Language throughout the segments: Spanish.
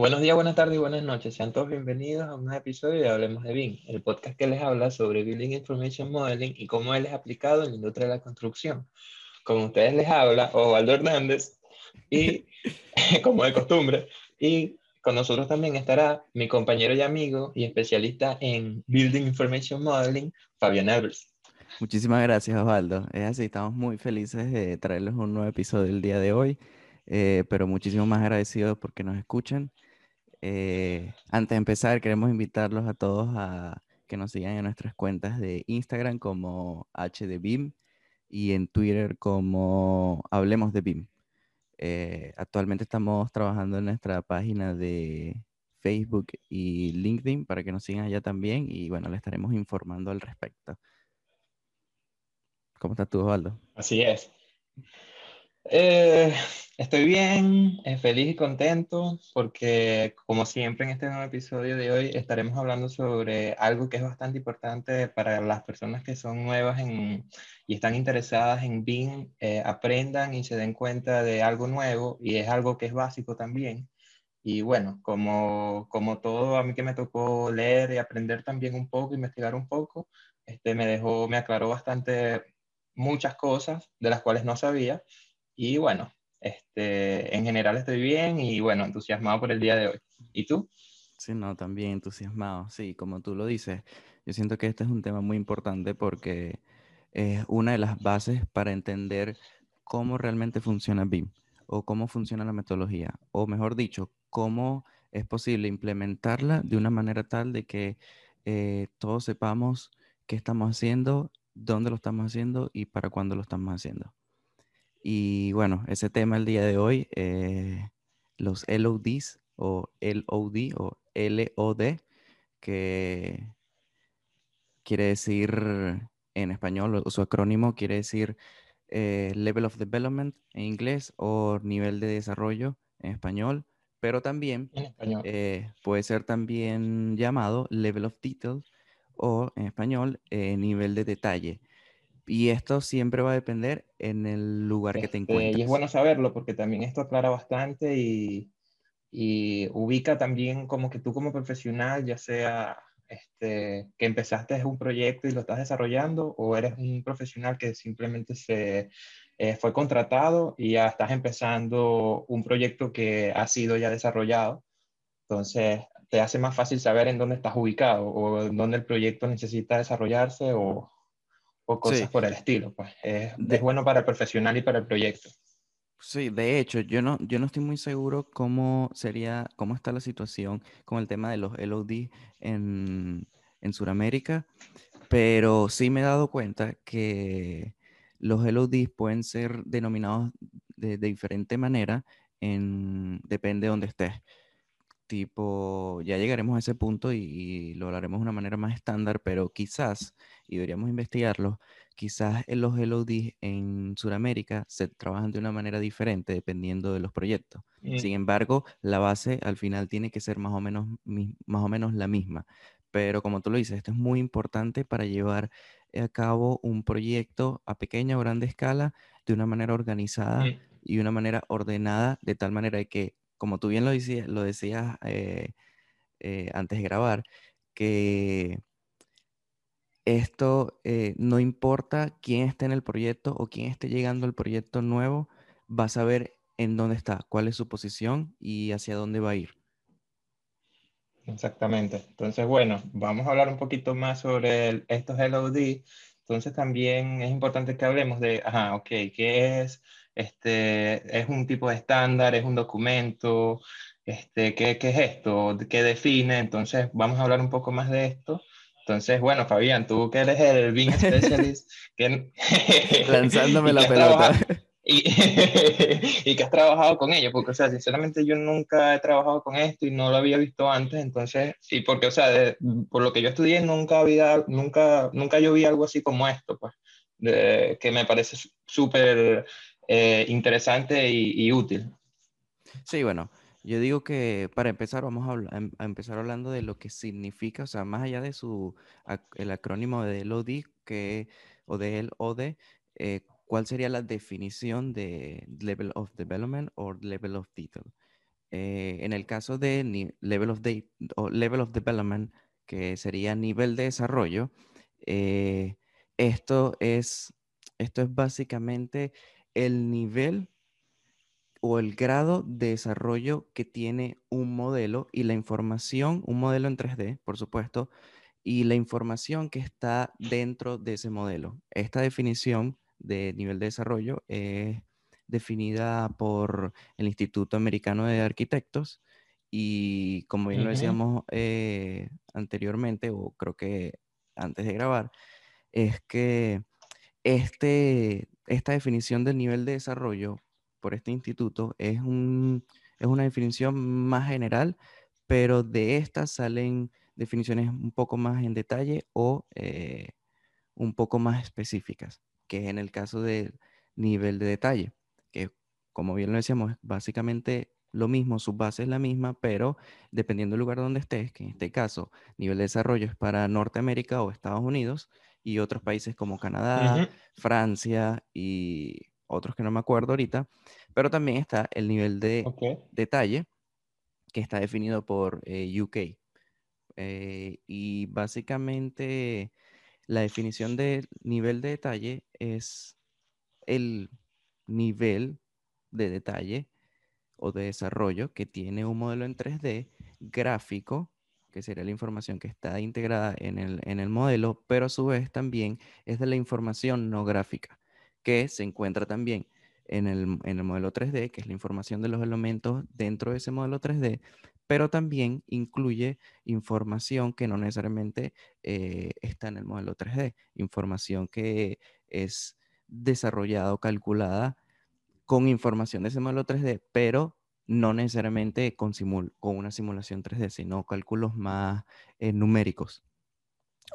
Buenos días, buenas tardes y buenas noches. Sean todos bienvenidos a un nuevo episodio de Hablemos de BIM, el podcast que les habla sobre Building Information Modeling y cómo él es aplicado en la industria de la construcción. Con ustedes les habla Osvaldo Hernández y, como de costumbre, y con nosotros también estará mi compañero y amigo y especialista en Building Information Modeling, Fabián Albers. Muchísimas gracias, Osvaldo. Es así, estamos muy felices de traerles un nuevo episodio el día de hoy, eh, pero muchísimo más agradecidos porque nos escuchan eh, antes de empezar, queremos invitarlos a todos a que nos sigan en nuestras cuentas de Instagram como HDBIM y en Twitter como Hablemos de BIM. Eh, actualmente estamos trabajando en nuestra página de Facebook y LinkedIn para que nos sigan allá también y bueno, le estaremos informando al respecto. ¿Cómo estás tú, Osvaldo? Así es. Eh, estoy bien, eh, feliz y contento porque como siempre en este nuevo episodio de hoy estaremos hablando sobre algo que es bastante importante para las personas que son nuevas en, y están interesadas en BIM, eh, aprendan y se den cuenta de algo nuevo y es algo que es básico también. Y bueno, como, como todo a mí que me tocó leer y aprender también un poco, investigar un poco, este, me dejó, me aclaró bastante muchas cosas de las cuales no sabía y bueno, este, en general estoy bien y bueno, entusiasmado por el día de hoy. ¿Y tú? Sí, no, también entusiasmado. Sí, como tú lo dices, yo siento que este es un tema muy importante porque es una de las bases para entender cómo realmente funciona BIM o cómo funciona la metodología, o mejor dicho, cómo es posible implementarla de una manera tal de que eh, todos sepamos qué estamos haciendo, dónde lo estamos haciendo y para cuándo lo estamos haciendo. Y bueno, ese tema el día de hoy, eh, los LODs o LOD o LOD, que quiere decir en español, o su acrónimo quiere decir eh, Level of Development en inglés o nivel de desarrollo en español, pero también eh, puede ser también llamado Level of Detail o en español nivel de detalle. Y esto siempre va a depender en el lugar que te encuentres. Este, y es bueno saberlo porque también esto aclara bastante y, y, ubica también como que tú como profesional, ya sea este, que empezaste un proyecto y lo estás desarrollando o eres un profesional que simplemente se eh, fue contratado y ya estás empezando un proyecto que ha sido ya desarrollado. Entonces, te hace más fácil saber en dónde estás ubicado o en dónde el proyecto necesita desarrollarse o, o cosas por el estilo. Pues es, bueno para el profesional y para el proyecto. Sí, de hecho, yo no, yo no estoy muy seguro cómo sería, cómo está la situación con el tema de los LOD en, en Sudamérica, pero sí me he dado cuenta que los LOD pueden ser denominados de, diferente manera en, depende de dónde estés. Tipo, ya llegaremos a ese punto y, lo hablaremos de una manera más estándar, pero quizás y deberíamos investigarlo, quizás en los LOD en Sudamérica se trabajan de una manera diferente dependiendo de los proyectos. Sin embargo, la base al final tiene que ser más o menos, más o menos la misma. Pero como tú lo dices, esto es muy importante para llevar a cabo un proyecto a pequeña o grande escala de una manera organizada y una manera ordenada, de tal manera que, como tú bien lo, decías, eh, eh, antes de grabar, que esto eh, no importa quién esté en el proyecto o quién esté llegando al proyecto nuevo, va a saber en dónde está, cuál es su posición y hacia dónde va a ir. Exactamente. Entonces, bueno, vamos a hablar un poquito más sobre estos LOD. Entonces, también es importante que hablemos de, ajá, ok, ¿qué es? Este, ¿Es un tipo de estándar? ¿Es un documento? Este, ¿qué, ¿Qué es esto? ¿Qué define? Entonces, vamos a hablar un poco más de esto. Entonces, bueno, Fabián, tú que eres el BIM Specialist, que, lanzándome la pelota. Y, que has trabajado con ello, porque, o sea, sinceramente yo nunca he trabajado con esto y no lo había visto antes, entonces, y porque, o sea, por lo que yo estudié, nunca había, nunca, nunca yo vi algo así como esto, pues, que me parece súper eh, interesante y, útil. Sí, bueno, yo digo que para empezar vamos a, em, empezar hablando de lo que significa, o sea, más allá de su el acrónimo de LOD que, o de LOD, eh, ¿cuál sería la definición de Level of Development o Level of Detail? eh, en el caso de level of, o level of development, que sería nivel de desarrollo, eh, esto, es, esto es básicamente el nivel o el grado de desarrollo que tiene un modelo y la información, un modelo en 3D, por supuesto, y la información que está dentro de ese modelo. Esta definición de nivel de desarrollo es definida por el Instituto Americano de Arquitectos y como bien lo decíamos eh, anteriormente, o creo que antes de grabar, es que este, esta definición del nivel de desarrollo por este instituto es, un, es una definición más general, pero de estas salen definiciones un poco más en detalle o eh, un poco más específicas, que en el caso del nivel de detalle, que como bien lo decíamos, es básicamente lo mismo, su base es la misma, pero dependiendo del lugar donde estés, que en este caso nivel de desarrollo es para Norteamérica o Estados Unidos y otros países como Canadá, Francia y otros que no me acuerdo ahorita, pero también está el nivel de detalle que está definido por eh, UK. Eh, y básicamente la definición de nivel de detalle es el nivel de detalle o de desarrollo que tiene un modelo en 3D gráfico, que sería la información que está integrada en el, en el modelo, pero a su vez también es de la información no gráfica, que se encuentra también en el, en el modelo 3D, que es la información de los elementos dentro de ese modelo 3D, pero también incluye información que no necesariamente eh, está en el modelo 3D, información que es desarrollada o calculada con información de ese modelo 3D, pero no necesariamente con, con una simulación 3D, sino cálculos más eh, numéricos.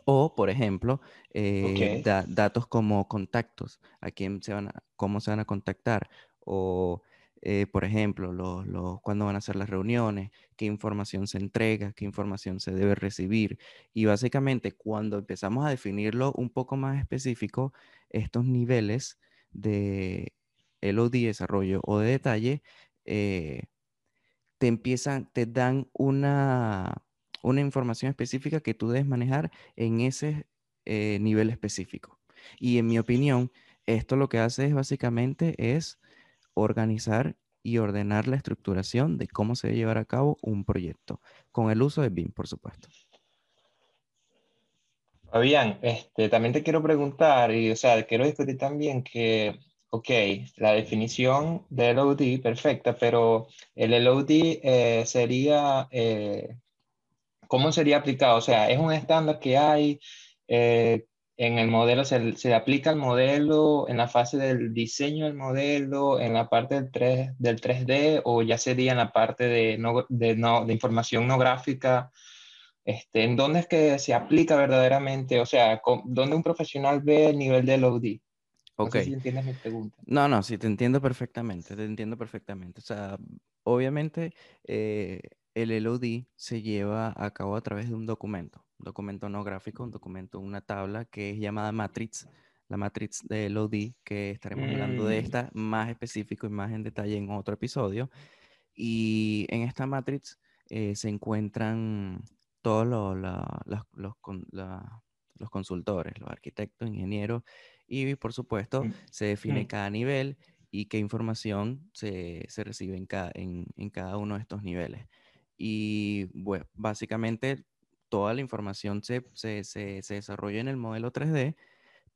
O, por ejemplo, eh, datos como contactos, a quién se van a, cómo se van a contactar, o, eh, por ejemplo, los, cuándo van a ser las reuniones, qué información se entrega, qué información se debe recibir. Y básicamente, cuando empezamos a definirlo un poco más específico, estos niveles de LOD, desarrollo o de detalle, eh, te empiezan, te dan una, una información específica que tú debes manejar en ese eh, nivel específico. Y en mi opinión, esto lo que hace es básicamente es organizar y ordenar la estructuración de cómo se debe llevar a cabo un proyecto, con el uso de BIM, por supuesto. Fabián, este, también te quiero preguntar, y o sea, quiero discutir también que Ok, la definición de LOD, perfecta, pero el LOD eh, sería, eh, ¿cómo sería aplicado? O sea, ¿es un estándar que hay eh, en el modelo? Se, ¿Se aplica el modelo en la fase del diseño del modelo, en la parte del, 3, del 3D o ya sería en la parte de, no, de, no, de información no gráfica? Este, ¿En dónde es que se aplica verdaderamente? O sea, ¿dónde un profesional ve el nivel de LOD? Ok. No entiendes mi pregunta. No, no, sí, te entiendo perfectamente, te entiendo perfectamente. O sea, obviamente eh, el LOD se lleva a cabo a través de un documento, un documento no gráfico, un documento, una tabla que es llamada matrix, la matrix de LOD, que estaremos hablando de mm. esta más específico y más en detalle en otro episodio. Y en esta matrix eh, se encuentran todos los, los, los consultores, los arquitectos, ingenieros y por supuesto mm, se define mm. cada nivel y qué información se, se recibe en cada, en, en cada, uno de estos niveles. Y bueno, básicamente toda la información se, se, se, se desarrolla en el modelo 3D,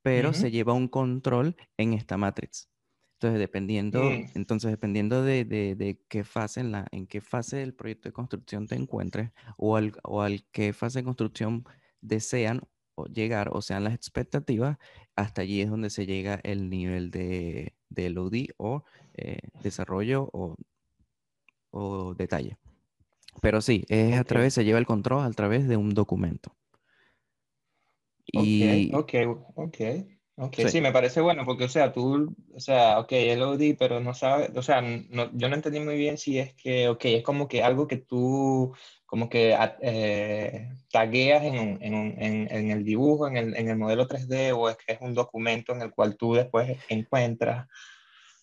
pero se lleva un control en esta matrix. Entonces, dependiendo, entonces, dependiendo de, de, de, qué fase, en, la, en qué fase del proyecto de construcción te encuentres o al, o al qué fase de construcción desean llegar o sean las expectativas, hasta allí es donde se llega el nivel de, de LOD o eh, desarrollo o, o, detalle. Pero sí, es a través, se lleva el control a través de un documento. Y... Ok, ok, ok. Okay, sí. me parece bueno porque, o sea, tú, o sea, ok, LOD, pero no sabes, o sea, no, yo no entendí muy bien si es que, ok, es como que algo que tú como que eh, tagueas en, en, en, el dibujo, en el, en el modelo 3D, o es que es un documento en el cual tú después encuentras.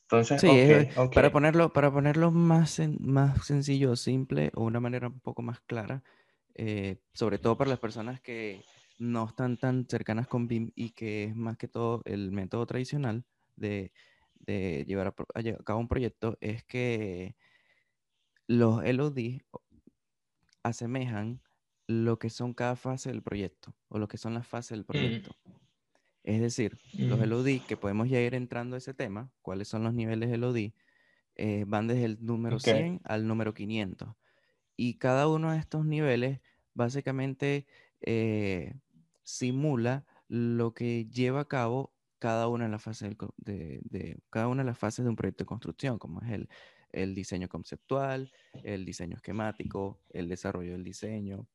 Entonces, Sí, ok, es- ok. para ponerlo, para ponerlo más, sen- más sencillo simple o una manera un poco más clara, eh, sobre todo para las personas que no están tan cercanas con BIM y que es más que todo el método tradicional de, de llevar a, cabo un proyecto, es que los LOD asemejan lo que son cada fase del proyecto o lo que son las fases del Mm, proyecto. Es decir, los mm, LOD, que podemos ya ir entrando a ese tema, cuáles son los niveles LOD, eh, van desde el número ok. 100 al número 500. Y cada uno de estos niveles básicamente eh, simula lo que lleva a cabo cada una de las fases del de, de- cada una de las fases de un proyecto de construcción, como es el, el diseño conceptual, el diseño esquemático, el desarrollo del diseño,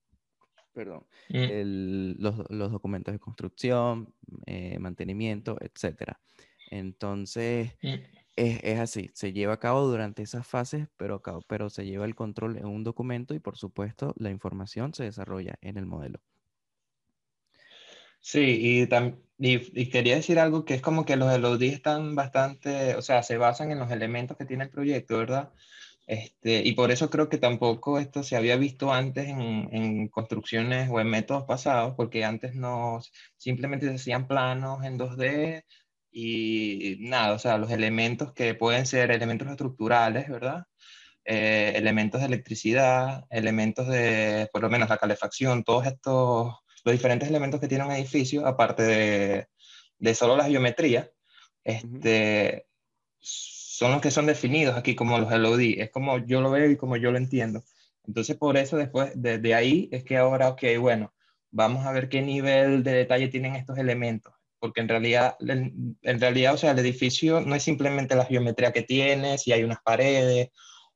perdón, Mm, el- los, los documentos de construcción, eh, mantenimiento, etcétera. Entonces, mm. es, es así, se lleva a cabo durante esas fases, pero, pero se lleva el control en un documento y por supuesto la información se desarrolla en el modelo. Sí, y, y, y quería decir algo que es como que los LOD están bastante, o sea, se basan en los elementos que tiene el proyecto, ¿verdad? Este, y por eso creo que tampoco esto se había visto antes en, en construcciones o en métodos pasados, porque antes no, simplemente se hacían planos en 2D y nada, o sea, los elementos que pueden ser elementos estructurales, ¿verdad? Eh, elementos de electricidad, elementos de, por lo menos la calefacción, todos estos, los diferentes elementos que tiene un edificio, aparte de, de solo la geometría, este, son los que son definidos aquí como los LOD. Es como yo lo veo y como yo lo entiendo. Entonces, por eso después, de, de ahí es que ahora, ok, bueno, vamos a ver qué nivel de detalle tienen estos elementos. Porque en realidad, en, en realidad, o sea, el edificio no es simplemente la geometría que tiene, si hay unas paredes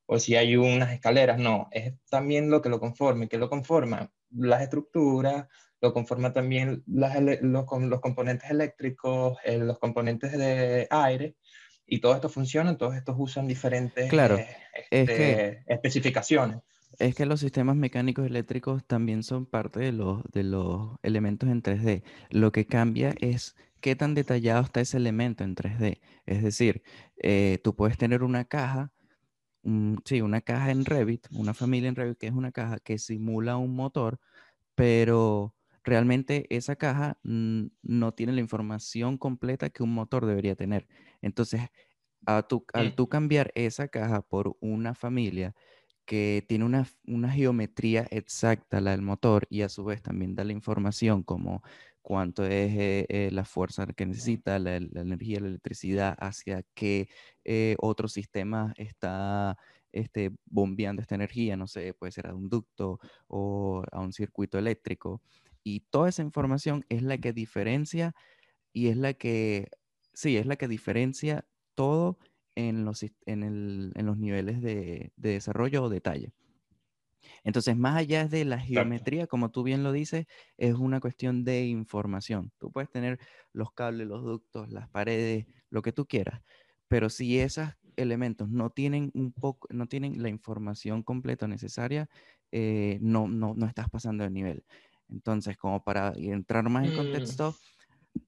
o si hay unas escaleras, no, es también lo que lo conforma. ¿Qué lo conforma? Las estructuras, lo conforma también las, los, los, componentes eléctricos, eh, los componentes de aire, y todo esto funciona, todos estos usan diferentes Claro, eh, es que, este, especificaciones. es que los sistemas mecánicos eléctricos también son parte de los, de los elementos en 3D. Lo que cambia es qué tan detallado está ese elemento en 3D. Es decir, eh, tú puedes tener una caja un- sí, una caja en Revit, una familia en Revit que es una caja que simula un motor, pero realmente esa caja no tiene la información completa que un motor debería tener. Entonces, a tu- al tú cambiar esa caja por una familia que tiene una, una geometría exacta, la del motor, y a su vez también da la información como cuánto es eh, eh, la fuerza que necesita, la, la energía, la electricidad, hacia qué eh, otro sistema está este, bombeando esta energía, no sé, puede ser a un ducto o a un circuito eléctrico. Y toda esa información es la que diferencia y es la que, sí, es la que diferencia todo en los, en el- en los niveles de, de desarrollo o detalle. Entonces, más allá de la geometría, como tú bien lo dices, es una cuestión de información. Tú puedes tener los cables, los ductos, las paredes, lo que tú quieras, pero si esos elementos no tienen un poco, no tienen la información completa necesaria, eh, no, no, no estás pasando de nivel. Entonces, como para entrar más en Mm, contexto,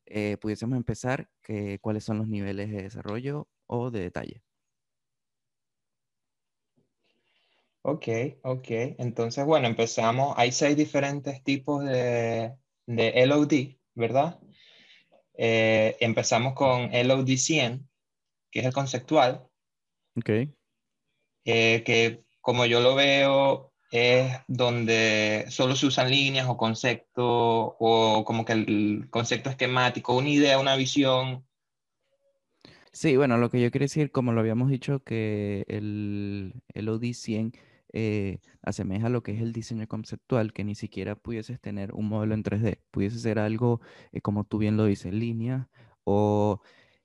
eh, pudiésemos empezar que, cuáles son los niveles de desarrollo o de detalle. ok, ok. Entonces, bueno, empezamos. Hay seis diferentes tipos de, de LOD, ¿verdad? Eh, empezamos con LOD 100, que es el conceptual, Ok. eh, que como yo lo veo es donde solo se usan líneas o conceptos o como que el concepto esquemático, una idea, una visión. Sí, bueno, lo que yo quiero decir, como lo habíamos dicho, que el, el OD 100 eh, asemeja a lo que es el diseño conceptual, que ni siquiera pudieses tener un modelo en 3D, pudiese ser algo, eh, como tú bien lo dices, línea o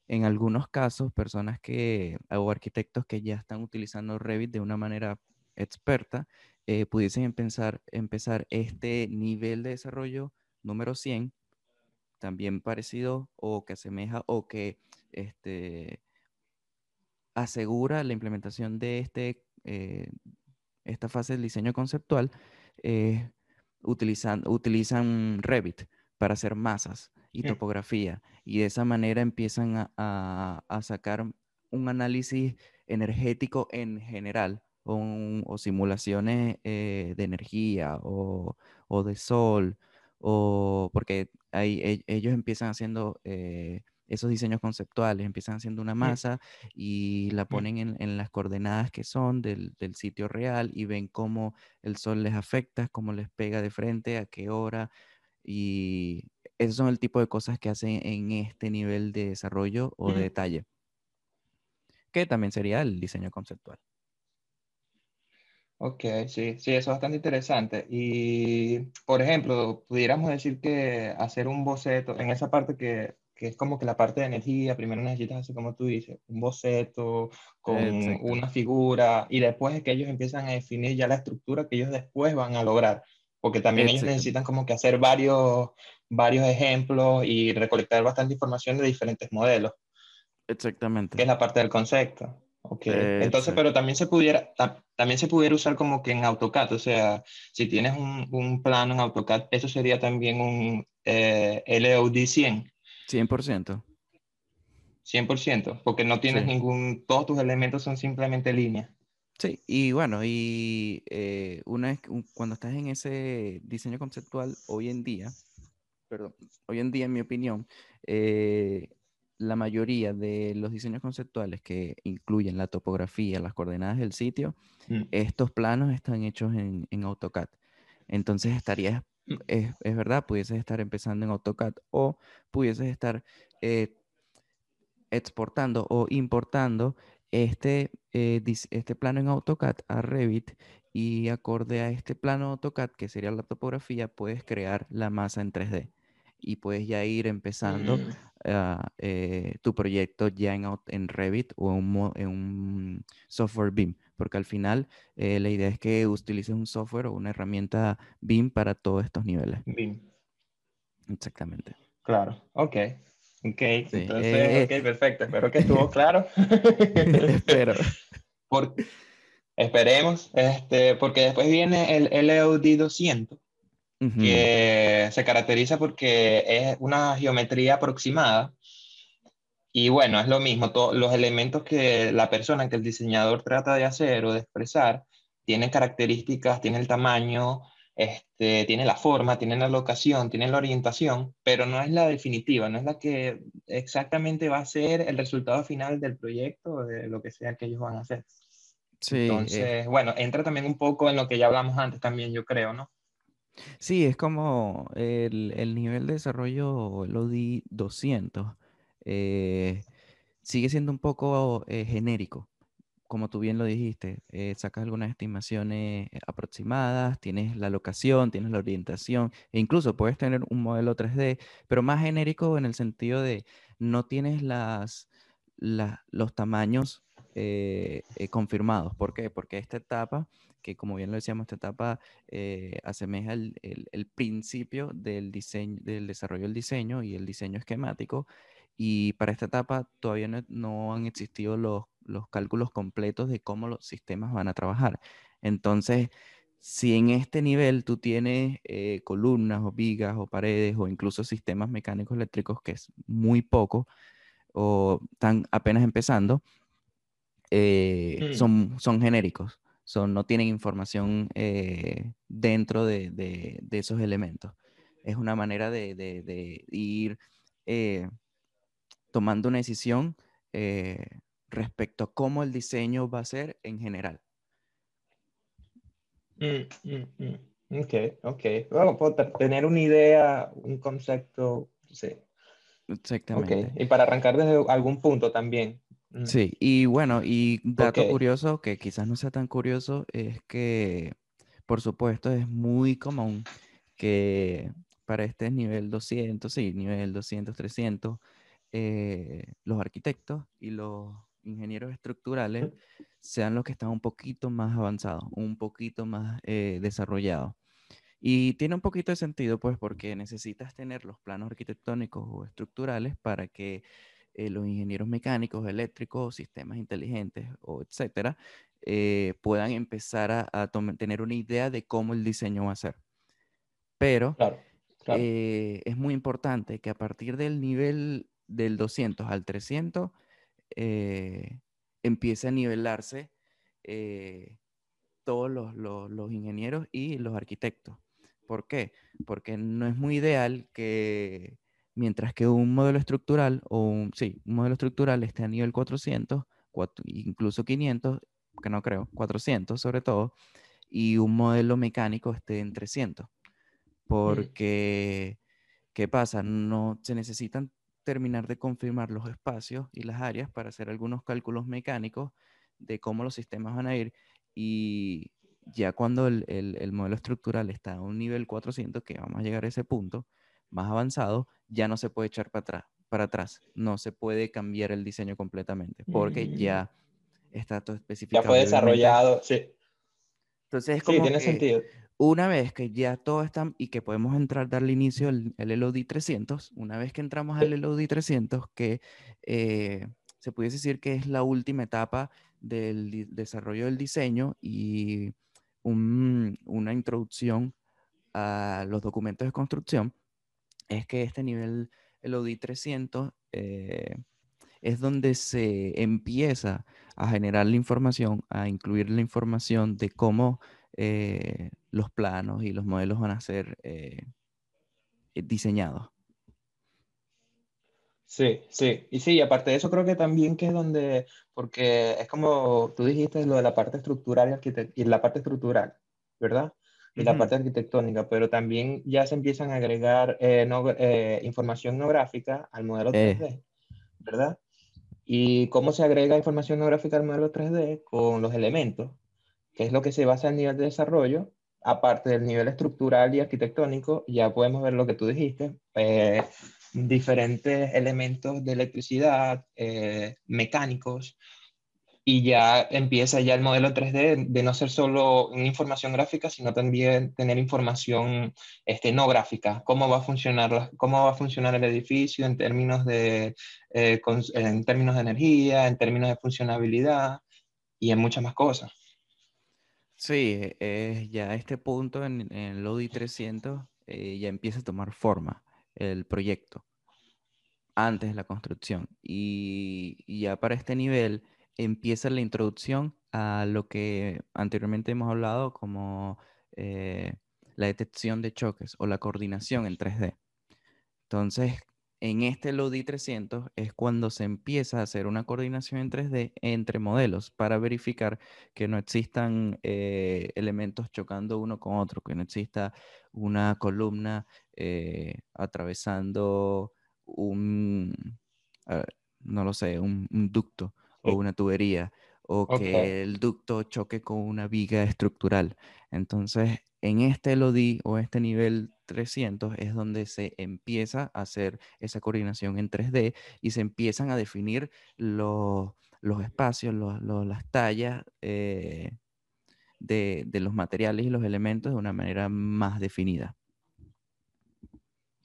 en algunos casos, personas que, o arquitectos que ya están utilizando Revit de una manera experta, eh, pudiesen empezar, empezar este nivel de desarrollo número 100 también parecido o que asemeja o que este, asegura la implementación de este, eh, esta fase del diseño conceptual, eh, utilizan, utilizan Revit para hacer masas y topografía y de esa manera empiezan a, a- a sacar un análisis energético en general o, simulaciones eh, de energía o, de sol, o porque ahí, e, ellos empiezan haciendo eh, esos diseños conceptuales, empiezan haciendo una masa y la mm. ponen en, las coordenadas que son del, sitio real y ven cómo el sol les afecta, cómo les pega de frente, a qué hora. Y esos son el tipo de cosas que hacen en este nivel de desarrollo o de detalle, que también sería el diseño conceptual. Ok, sí, sí, eso es bastante interesante. Y, por ejemplo, pudiéramos decir que hacer un boceto, en esa parte que, que es como que la parte de energía, primero necesitas, así como tú dices, un boceto con una figura, y después es que ellos empiezan a definir ya la estructura que ellos después van a lograr, porque también ellos necesitan como que hacer varios, varios ejemplos y recolectar bastante información de diferentes modelos. Exactamente. Que es la parte del concepto. Okay. Entonces, pero también se pudiera, también se pudiera usar como que en AutoCAD, o sea, si tienes un, un plano en AutoCAD, eso sería también un eh, LOD 100. 100%. 100%, porque no tienes ningún, todos tus elementos son simplemente líneas. Sí, y bueno, y eh, una vez, cuando estás en ese diseño conceptual, hoy en día, perdón, hoy en día, en mi opinión, eh, la mayoría de los diseños conceptuales que incluyen la topografía, las coordenadas del sitio, mm. estos planos están hechos en, AutoCAD. Entonces estarías, mm. es, verdad, pudieses estar empezando en AutoCAD o pudieses estar eh, exportando o importando este, eh, este plano en AutoCAD a Revit y acorde a este plano AutoCAD, que sería la topografía, puedes crear la masa en 3D y puedes ya ir empezando mm. Eh, tu proyecto ya en, en Revit o en un, software BIM, porque al final eh, la idea es que utilices un software o una herramienta BIM para todos estos niveles. BIM. Exactamente. Claro, ok. Ok, entonces, eh, ok, perfecto. Espero que estuvo claro. Espero. esperemos, este, porque después viene el LOD 200 que se caracteriza porque es una geometría aproximada. Y bueno, es lo mismo, todos los elementos que la persona, que el diseñador trata de hacer o de expresar, tienen características, tiene el tamaño, este, tiene la forma, tiene la locación, tiene la orientación, pero no es la definitiva, no es la que exactamente va a ser el resultado final del proyecto de lo que sea que ellos van a hacer. Sí, eh. Entonces, bueno, entra también un poco en lo que ya hablamos antes también, yo creo, ¿no? Sí, es como el, nivel de desarrollo, el ODI 200, eh, sigue siendo un poco eh, genérico. Como tú bien lo dijiste, eh, sacas algunas estimaciones aproximadas, tienes la locación, tienes la orientación, e incluso puedes tener un modelo 3D, pero más genérico en el sentido de no tienes las, los tamaños confirmados. ¿Por qué? Porque esta etapa que como bien lo decíamos, esta etapa eh, asemeja el, el, principio del, diseño, del desarrollo del diseño y el diseño esquemático. Y para esta etapa todavía no, han existido los, los, cálculos completos de cómo los sistemas van a trabajar. Entonces, si en este nivel tú tienes eh, columnas o vigas o paredes o incluso sistemas mecánicos eléctricos, que es muy poco o están apenas empezando, eh, mm. son, son genéricos no tienen información eh, dentro de, esos elementos. Es una manera de, ir eh, tomando una decisión eh, respecto a cómo el diseño va a ser en general. Mm, mm, mm. Ok, ok. Bueno, puedo tener una idea, un concepto, sí. Exactamente. Y para arrancar desde algún punto también, Mm. Sí, y bueno, y dato curioso, que quizás no sea tan curioso, es que, por supuesto, es muy común que para este nivel 200, sí, nivel 200, 300, eh, los arquitectos y los ingenieros estructurales sean los que están un poquito más avanzados, un poquito más eh, desarrollados. Y tiene un poquito de sentido, pues, porque necesitas tener los planos arquitectónicos o estructurales para que eh, los ingenieros mecánicos, eléctricos, sistemas inteligentes, o etcétera, eh, puedan empezar a, tener una idea de cómo el diseño va a ser. Pero eh, es muy importante que a partir del nivel del 200 al 300, empiece a nivelarse todos los, los, ingenieros y los arquitectos. ¿Por qué? Porque no es muy ideal que mientras que un modelo estructural o un, sí, un modelo estructural esté a nivel 400, incluso 500, que no creo, 400 sobre todo, y un modelo mecánico esté en 300. Mm. Porque, ¿qué pasa? No se necesitan terminar de confirmar los espacios y las áreas para hacer algunos cálculos mecánicos de cómo los sistemas van a ir y ya cuando el, el, modelo estructural está a un nivel 400, que vamos a llegar a ese punto más avanzado, ya no se puede echar para atrás, para atrás. no se puede cambiar el diseño completamente, porque mm. ya está todo especificado. Ya fue desarrollado, sí. Entonces es como sí, tiene sentido una vez que ya todo está y que podemos entrar, darle inicio al, LOD 300, una vez que entramos al LOD 300, que eh, se pudiese decir que es la última etapa del desarrollo del diseño y una introducción a los documentos de construcción, es que este nivel LOD 300 eh, es donde se empieza a generar la información, a incluir la información de cómo eh, los planos y los modelos van a ser eh, diseñados. Sí, sí, y sí, aparte de eso creo que también que es donde, porque es como tú dijiste lo de la parte estructural y, la parte estructural, ¿verdad? Y la parte arquitectónica, pero también ya se empiezan a agregar información no gráfica al modelo 3D, ¿verdad? ¿Y cómo se agrega información no gráfica al modelo 3D? Con los elementos que es lo que se basa en el nivel de desarrollo, aparte del nivel estructural y arquitectónico, ya podemos ver lo que tú dijiste, eh, diferentes elementos de electricidad, eh, mecánicos, y ya empieza ya el modelo 3D de no ser solo una información gráfica, sino también tener información este, no gráfica, cómo va a funcionar, cómo va a funcionar el edificio en términos de, eh, en términos de energía, en términos de funcionabilidad y en muchas más cosas. Sí, eh, ya a este punto en, el Lodi 300 eh, ya empieza a tomar forma el proyecto antes de la construcción. Y, ya para este nivel empieza la introducción a lo que anteriormente hemos hablado como eh, la detección de choques o la coordinación en 3D. Entonces, en este LODI 300 es cuando se empieza a hacer una coordinación en 3D entre modelos para verificar que no existan eh, elementos chocando uno con otro, que no exista una columna eh, atravesando un, no lo sé, un, ducto o una tubería, o que el ducto choque con una viga estructural. Entonces, en este LODI o este nivel 300 es donde se empieza a hacer esa coordinación en 3D y se empiezan a definir los, espacios, las tallas eh, de, los materiales y los elementos de una manera más definida.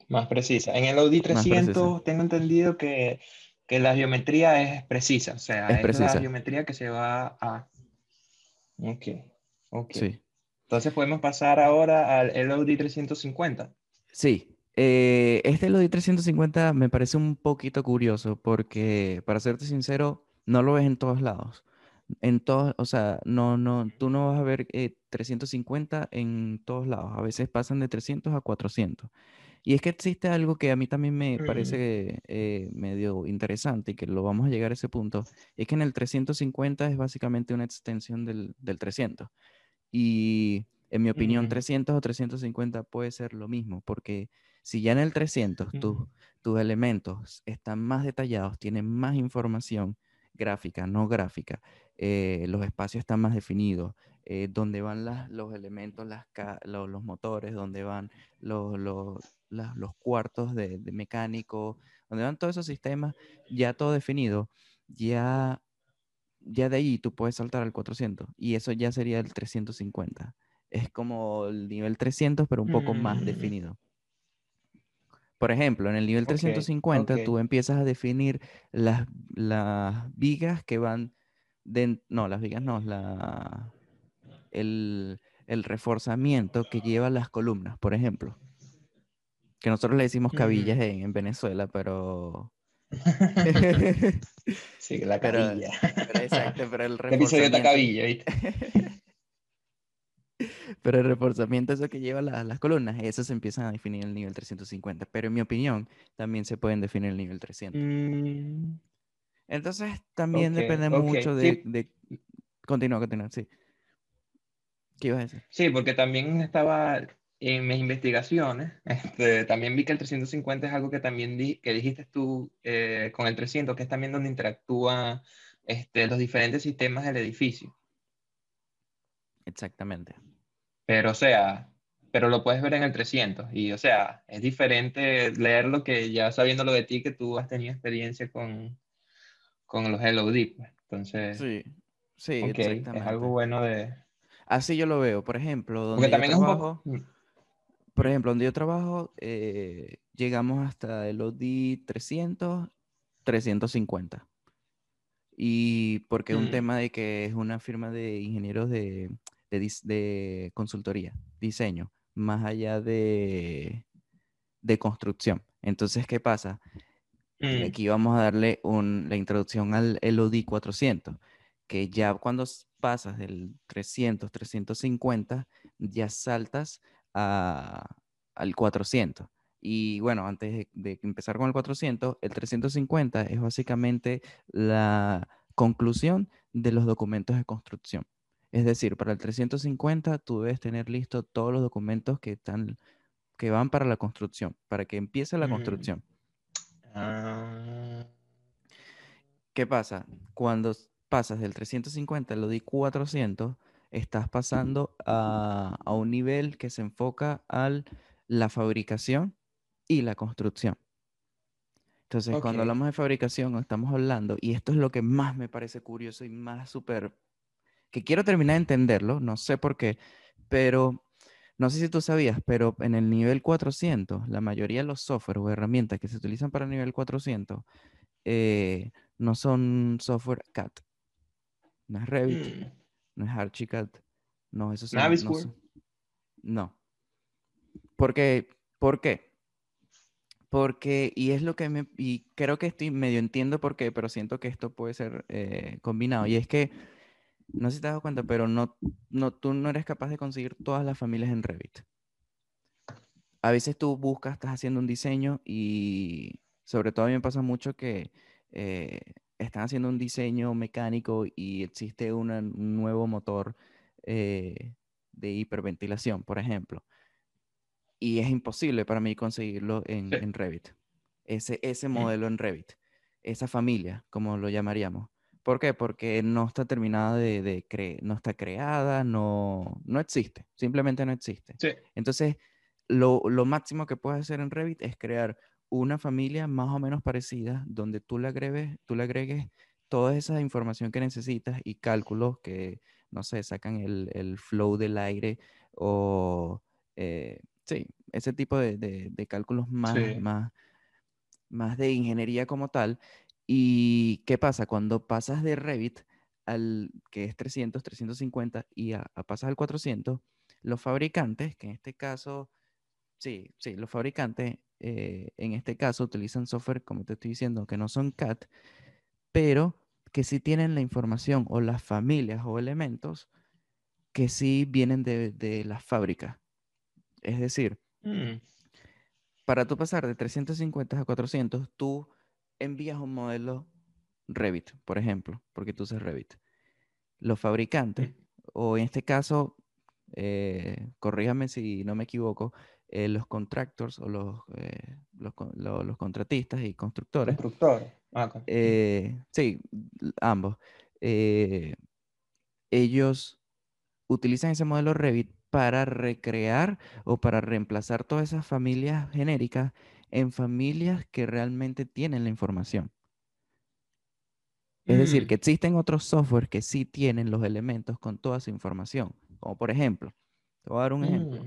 Más precisa. En el LODI 300 tengo entendido que, la geometría es precisa, o sea, es, la geometría que se va a... Ok, ok. Sí. Entonces podemos pasar ahora al LOD 350. Sí, eh, este LOD 350 me parece un poquito curioso porque, para serte sincero, no lo ves en todos lados. En todos, o sea, no, no, tú no vas a ver 350 eh, en todos lados. A veces pasan de 300 a 400. Y es que existe algo que a mí también me parece eh, medio interesante y que lo vamos a llegar a ese punto. Es que en el 350 es básicamente una extensión del, del 300. Y en mi opinión, 300 o 350 puede ser lo mismo, porque si ya en el 300 tus elementos están más detallados, tienen más información gráfica, no gráfica, eh, los espacios están más definidos, eh, dónde van los elementos, las, los, motores, dónde van los, los, los cuartos de, de, mecánico, dónde van todos esos sistemas, ya todo definido, ya ya de ahí tú puedes saltar al 400 y eso ya sería el 350. Es como el nivel 300, pero un poco más mm. definido. Por ejemplo, en el nivel 350 tú empiezas a definir las, las vigas que van de, no, las vigas no, la, el, el reforzamiento que lleva las columnas, por ejemplo. Que nosotros le decimos cabillas en, en, Venezuela, pero sí, la cabilla. Pero exacto, pero el reforzamiento, cabilla, ¿viste? pero el reforzamiento, eso que lleva la- las columnas, eso se empiezan a definir en el nivel 350. Pero en mi opinión, también se pueden definir el nivel 300. Mm, Entonces, también depende mucho de, sí. de... Continúa, continúa, sí. ¿Qué ibas a decir? Sí, porque también estaba en mis investigaciones, este, también vi que el 350 es algo que también di- que dijiste tú eh, con el 300, que es también donde interactúan este, los diferentes sistemas del edificio. Exactamente. Pero, o sea, pero lo puedes ver en el 300. Y, o sea, es diferente leerlo que ya sabiéndolo de ti, que tú has tenido experiencia con, con los LOD. pues. Entonces, Sí, sí, ok, es exactamente. algo bueno de... Así yo lo veo. Por ejemplo, donde Porque yo también es un trabajo, poco... por ejemplo, donde yo trabajo, eh, llegamos hasta el OD 300, 350. Y porque es un Mm. tema de que es una firma de ingenieros de, de, consultoría, diseño, más allá de, de construcción. Entonces, ¿qué pasa? Mm, aquí vamos a darle un- la introducción al LOD 400, que ya cuando pasas del 300, 350, ya saltas a- al 400. Y bueno, antes de, de empezar con el 400, el 350 es básicamente la conclusión de los documentos de construcción. Es decir, para el 350 tú debes tener listo todos los documentos que, están, que van para la construcción, para que empiece la Mm. construcción. ah, ¿Qué pasa? Cuando pasas del 350 al ODI 400, estás pasando a, a un nivel que se enfoca a la fabricación y la construcción. Entonces, cuando hablamos de fabricación, estamos hablando, y esto es lo que más me parece curioso y más súper, que quiero terminar de entenderlo, no sé por qué, pero no sé si tú sabías, pero en el nivel 400, la mayoría de los software o herramientas que se utilizan para el nivel 400 eh, no son software CAD. No es Revit, Mm, no es Archicad. No, esos son. No, no. Porque, ¿por qué? Porque, y es lo que me, y creo que estoy medio entiendo por qué, pero siento que esto puede ser eh, combinado. Y es que, no sé si te has dado cuenta, pero no, no, tú no eres capaz de conseguir todas las familias en Revit. A veces tú buscas, estás haciendo un diseño y sobre todo a mí me pasa mucho que eh, están haciendo un diseño mecánico y existe una- un nuevo motor eh, de hiperventilación, por ejemplo. Y es imposible para mí conseguirlo en, Sí. en Revit. Ese, ese modelo en Revit. Esa familia, como lo llamaríamos. ¿Por qué? Porque no está terminada de, de cre- no está creada, no, no existe. Simplemente no existe. Sí. Entonces, lo, lo máximo que puedes hacer en Revit es crear una familia más o menos parecida donde tú le agregues, tú le agregues toda esa información que necesitas y cálculos que, no sé, sacan el, el flow del aire o, eh, sí, ese tipo de, de- de cálculos más, Sí. más, más de ingeniería como tal. ¿Y qué pasa? Cuando pasas de Revit al que es 300, 350 y a, a pasas al 400, los fabricantes, que en este caso, sí, sí, los fabricantes eh, en este caso utilizan software, como te estoy diciendo, que no son CAD, pero que sí tienen la información o las familias o elementos que sí vienen de, de la fábrica. Es decir, Mm, para tú pasar de 350 a 400, tú envías un modelo Revit, por ejemplo, porque tú usas Revit. Los fabricantes, mm, o en este caso, eh, corrígame si no me equivoco, eh, los contractors o los, eh, los, lo- los contratistas y constructores, Constructor. Ah, ok. eh, sí, ambos, ellos utilizan ese modelo Revit para recrear o para reemplazar todas esas familias genéricas en familias que realmente tienen la información. Es decir, Mm, que existen otros software que sí tienen los elementos con toda su información. Como por ejemplo, te voy a dar un ejemplo.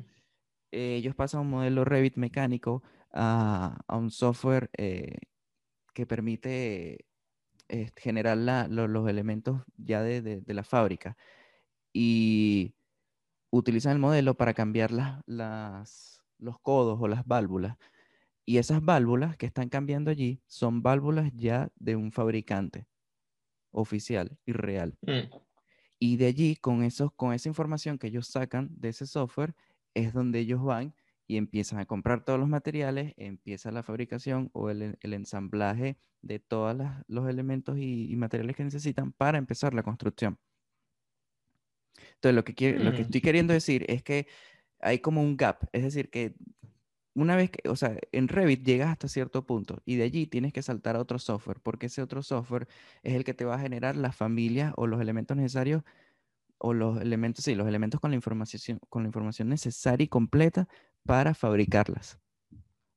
Eh, ellos pasan un modelo Revit mecánico a, a un software eh, que permite eh, generar la- lo- los elementos ya de, de- de la fábrica. Y utilizan el modelo para cambiar las, las- los codos o las válvulas. Y esas válvulas que están cambiando allí son válvulas ya de un fabricante oficial y real. Mm. Y de allí, con, esos, con esa información que ellos sacan de ese software, es donde ellos van y empiezan a comprar todos los materiales, empieza la fabricación o el, el ensamblaje de todos los elementos y, y, materiales que necesitan para empezar la construcción. Entonces, lo que, quiero, lo que Mm. estoy queriendo decir es que hay como un gap, es decir, que una vez que, o sea, en Revit llegas hasta cierto punto y de allí tienes que saltar a otro software, porque ese otro software es el que te va a generar las familias o los elementos necesarios o los elementos, sí, los elementos con la información, con la información necesaria y completa para fabricarlas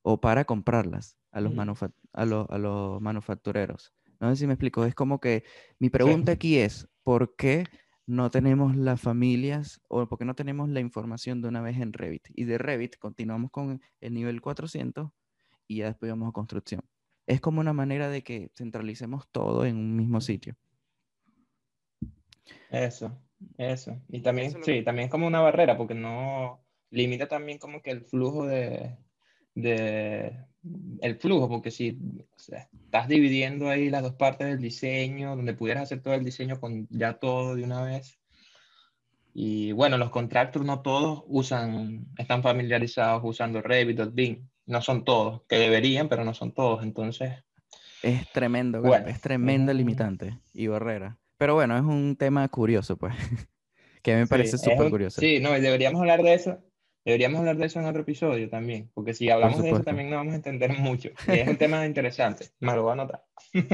o para comprarlas a los, manufa- a los, a los manufactureros. No sé si me explico, es como que mi pregunta aquí es, ¿por qué no tenemos las familias o por qué no tenemos la información de una vez en Revit? Y de Revit continuamos con el nivel 400 y ya después vamos a construcción. Es como una manera de que centralicemos todo en un mismo sitio. Eso, eso. Y también, Eso es lo sí, que- también es como una barrera, porque no limita también como que el flujo de, de el flujo, porque si o sea, estás dividiendo ahí las dos partes del diseño, donde pudieras hacer todo el diseño con ya todo de una vez. Y bueno, los contractors no todos usan, están familiarizados usando Revit o BIM. No son todos, que deberían, pero no son todos. Entonces, Es tremendo, Bueno, es un- limitante y barrera. Pero bueno, es un tema curioso, pues, que me Sí, parece súper un- curioso. Sí, no, deberíamos hablar de eso. Deberíamos hablar de eso en otro episodio también, porque si hablamos de eso también no vamos a entender mucho. Y es un tema interesante, me lo voy a anotar.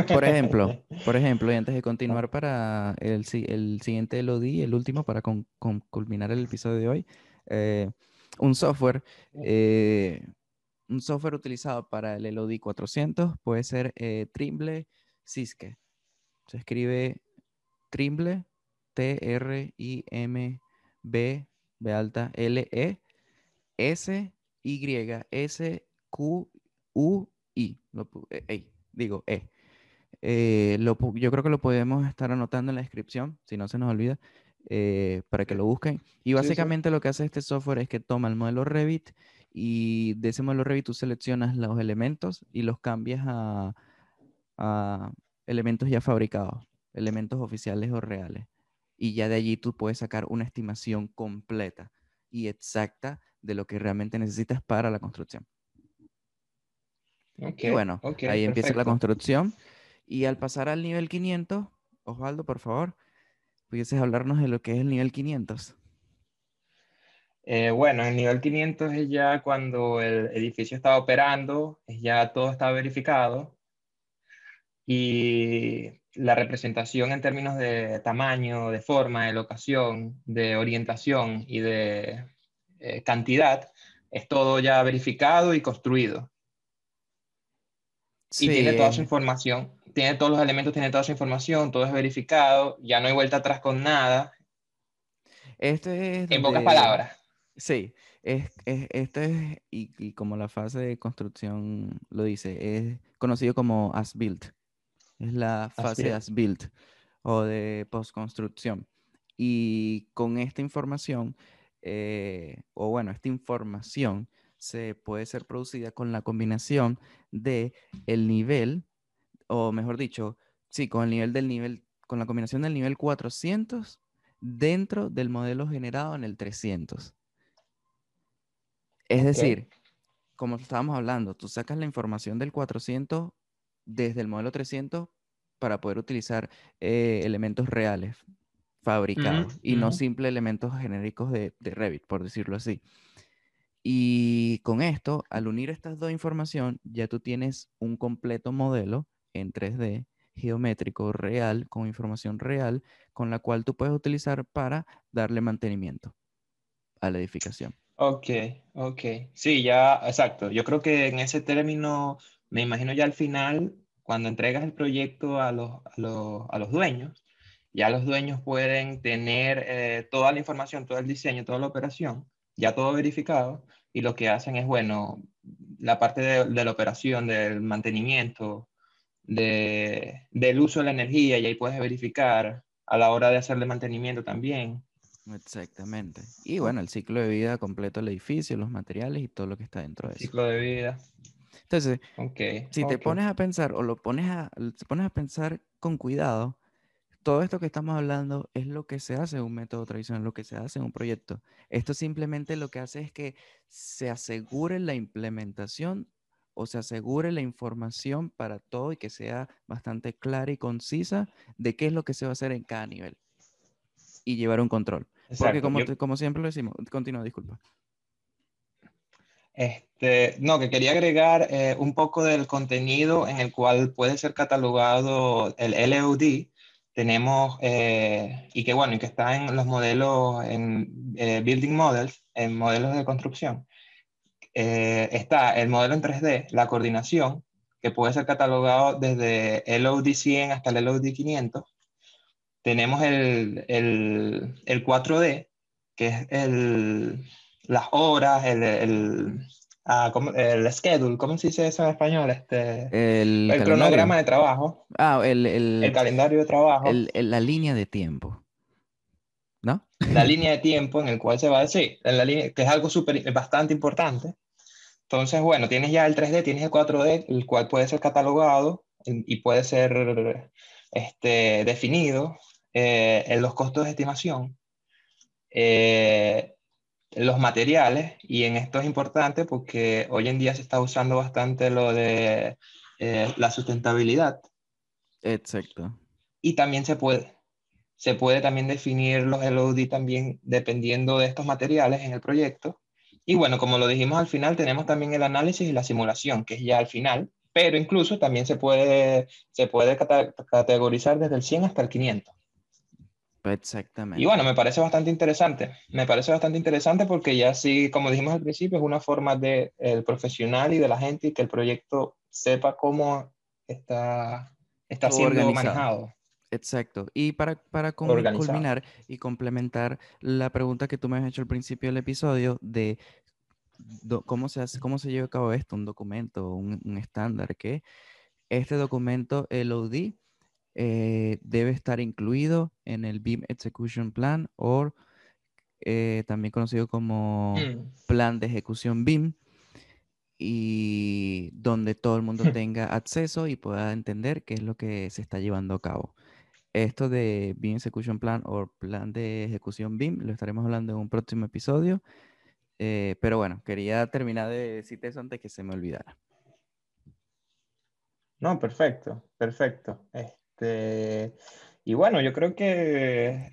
Por ejemplo, por ejemplo, y antes de continuar para el, el siguiente LOD, el último, para con- con- culminar el episodio de hoy, eh, un software, eh, un software utilizado para el LOD 400 puede ser eh, Trimble Siske. Se escribe Trimble, T-R-I-M-B, B alta, L-E, pu- eh, ey, digo, E. Eh, lo yo creo que lo podemos estar anotando en la descripción, si no se nos olvida, eh, para que lo busquen. Y sí. básicamente lo que hace este software es que toma el modelo Revit y de ese modelo Revit tú seleccionas los elementos y los cambias a, a elementos ya fabricados, elementos oficiales o reales. Y ya de allí tú puedes sacar una estimación completa y exacta de lo que realmente necesitas para la construcción. Ok, Y bueno, ahí empieza la construcción. Y al pasar al nivel 500, Osvaldo, por favor, pudieses hablarnos de lo que es el nivel 500. Eh, bueno, el nivel 500 es ya cuando el edificio está operando, ya todo está verificado y la representación en términos de tamaño, de forma, de locación, de orientación y de eh, cantidad es todo ya verificado y construido. Y tiene toda su información, tiene todos los elementos, tiene toda su información, todo es verificado, ya no hay vuelta atrás con nada. este es En pocas palabras. Sí, es, es- esto es, y, y como la fase de construcción lo dice, es conocido como as built. Es la fase as built o de postconstrucción. Y con esta información, eh, o bueno, esta información se puede ser producida con la combinación de el nivel, o mejor dicho, sí, con el nivel del nivel, con la combinación del nivel 400 dentro del modelo generado en el 300. Es decir, como estábamos hablando, tú sacas la información del 400 desde el modelo 300 para poder utilizar eh, elementos reales fabricados y no simples elementos genéricos de, de Revit, por decirlo así. Y con esto, al unir estas dos información, ya tú tienes un completo modelo en 3D geométrico real, con información real, con la cual tú puedes utilizar para darle mantenimiento a la edificación. Ok, ok. Sí, ya, exacto. Yo creo que en ese término, me imagino ya al final, cuando entregas el proyecto a los, a los, a los dueños, ya los dueños pueden tener eh, toda la información, todo el diseño, toda la operación, ya todo verificado, y lo que hacen es, bueno, la parte de, de la operación, del mantenimiento, de, del uso de la energía, y ahí puedes verificar a la hora de hacerle mantenimiento también. Exactamente. Y bueno, el ciclo de vida completo del edificio, los materiales y todo lo que está dentro de eso. Ciclo de vida. Entonces, si te pones a pensar o lo pones a, te pones a pensar con cuidado, todo esto que estamos hablando es lo que se hace en un método tradicional, lo que se hace en un proyecto. Esto simplemente lo que hace es que se asegure la implementación o se asegure la información para todo y que sea bastante clara y concisa de qué es lo que se va a hacer en cada nivel y llevar un control. Porque como, como siempre lo decimos, continúa, disculpa. Este, no, que quería agregar eh, un poco del contenido en el cual puede ser catalogado el LOD. Tenemos, eh, y que bueno, y que está en los modelos, en eh, Building Models, en modelos de construcción. está el modelo en 3D, la coordinación, que puede ser catalogado desde LOD 100 hasta el LOD 500. Tenemos el, el, el 4D, que es el, las horas, el, el, ah, el schedule, ¿cómo se dice eso en español? Este, el, cronograma de trabajo. Ah, el, calendario de trabajo. la línea de tiempo. ¿No? La línea de tiempo en el cual se va a decir, en la línea, que es algo super, bastante importante. Entonces, bueno, tienes ya el 3D, tienes el 4D, el cual puede ser catalogado y puede ser este, definido eh, en los costos de estimación. Eh, los materiales, y en esto es importante porque hoy en día se está usando bastante lo de eh, la sustentabilidad. Exacto. Y también se puede, se puede también definir los LOD también dependiendo de estos materiales en el proyecto. Y bueno, como lo dijimos al final, tenemos también el análisis y la simulación, que es ya al final, pero incluso también se puede, se puede categorizar desde el 100 hasta el 500. Exactamente. Y bueno, me parece bastante interesante. Me parece bastante interesante porque ya sí, como dijimos al principio, es una forma de el profesional y de la gente y que el proyecto sepa cómo está, está siendo manejado. Exacto. Y para, para culminar y complementar la pregunta que tú me has hecho al principio del episodio de cómo se hace, cómo se lleva a cabo esto, un documento, un, un estándar, que este documento LOD eh, debe estar incluido en el BIM Execution Plan o eh, también conocido como mm. Plan de Ejecución BIM y donde todo el mundo tenga acceso y pueda entender qué es lo que se está llevando a cabo. Esto de BIM Execution Plan o Plan de Ejecución BIM lo estaremos hablando en un próximo episodio. Eh, pero bueno, quería terminar de decirte eso antes que se me olvidara. No, perfecto, perfecto. Este, y bueno, yo creo que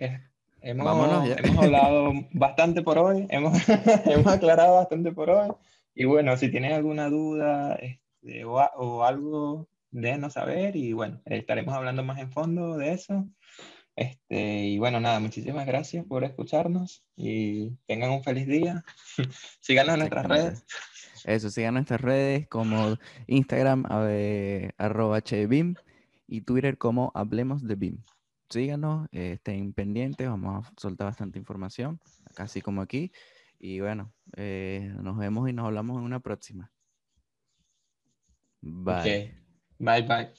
hemos, hemos, hablado bastante por hoy, hemos, hemos, aclarado bastante por hoy. Y bueno, si tienes alguna duda este, o, o, algo, déjenos saber y bueno, estaremos hablando más en fondo de eso. Este, y bueno, nada, muchísimas gracias por escucharnos y tengan un feliz día. Síganos en nuestras redes. Eso, sigan nuestras redes como Instagram, arroba HBIM y Twitter como Hablemos de BIM. Síganos, eh, estén pendientes, vamos a soltar bastante información, casi como aquí. Y bueno, eh, nos vemos y nos hablamos en una próxima. Bye. Bye, bye.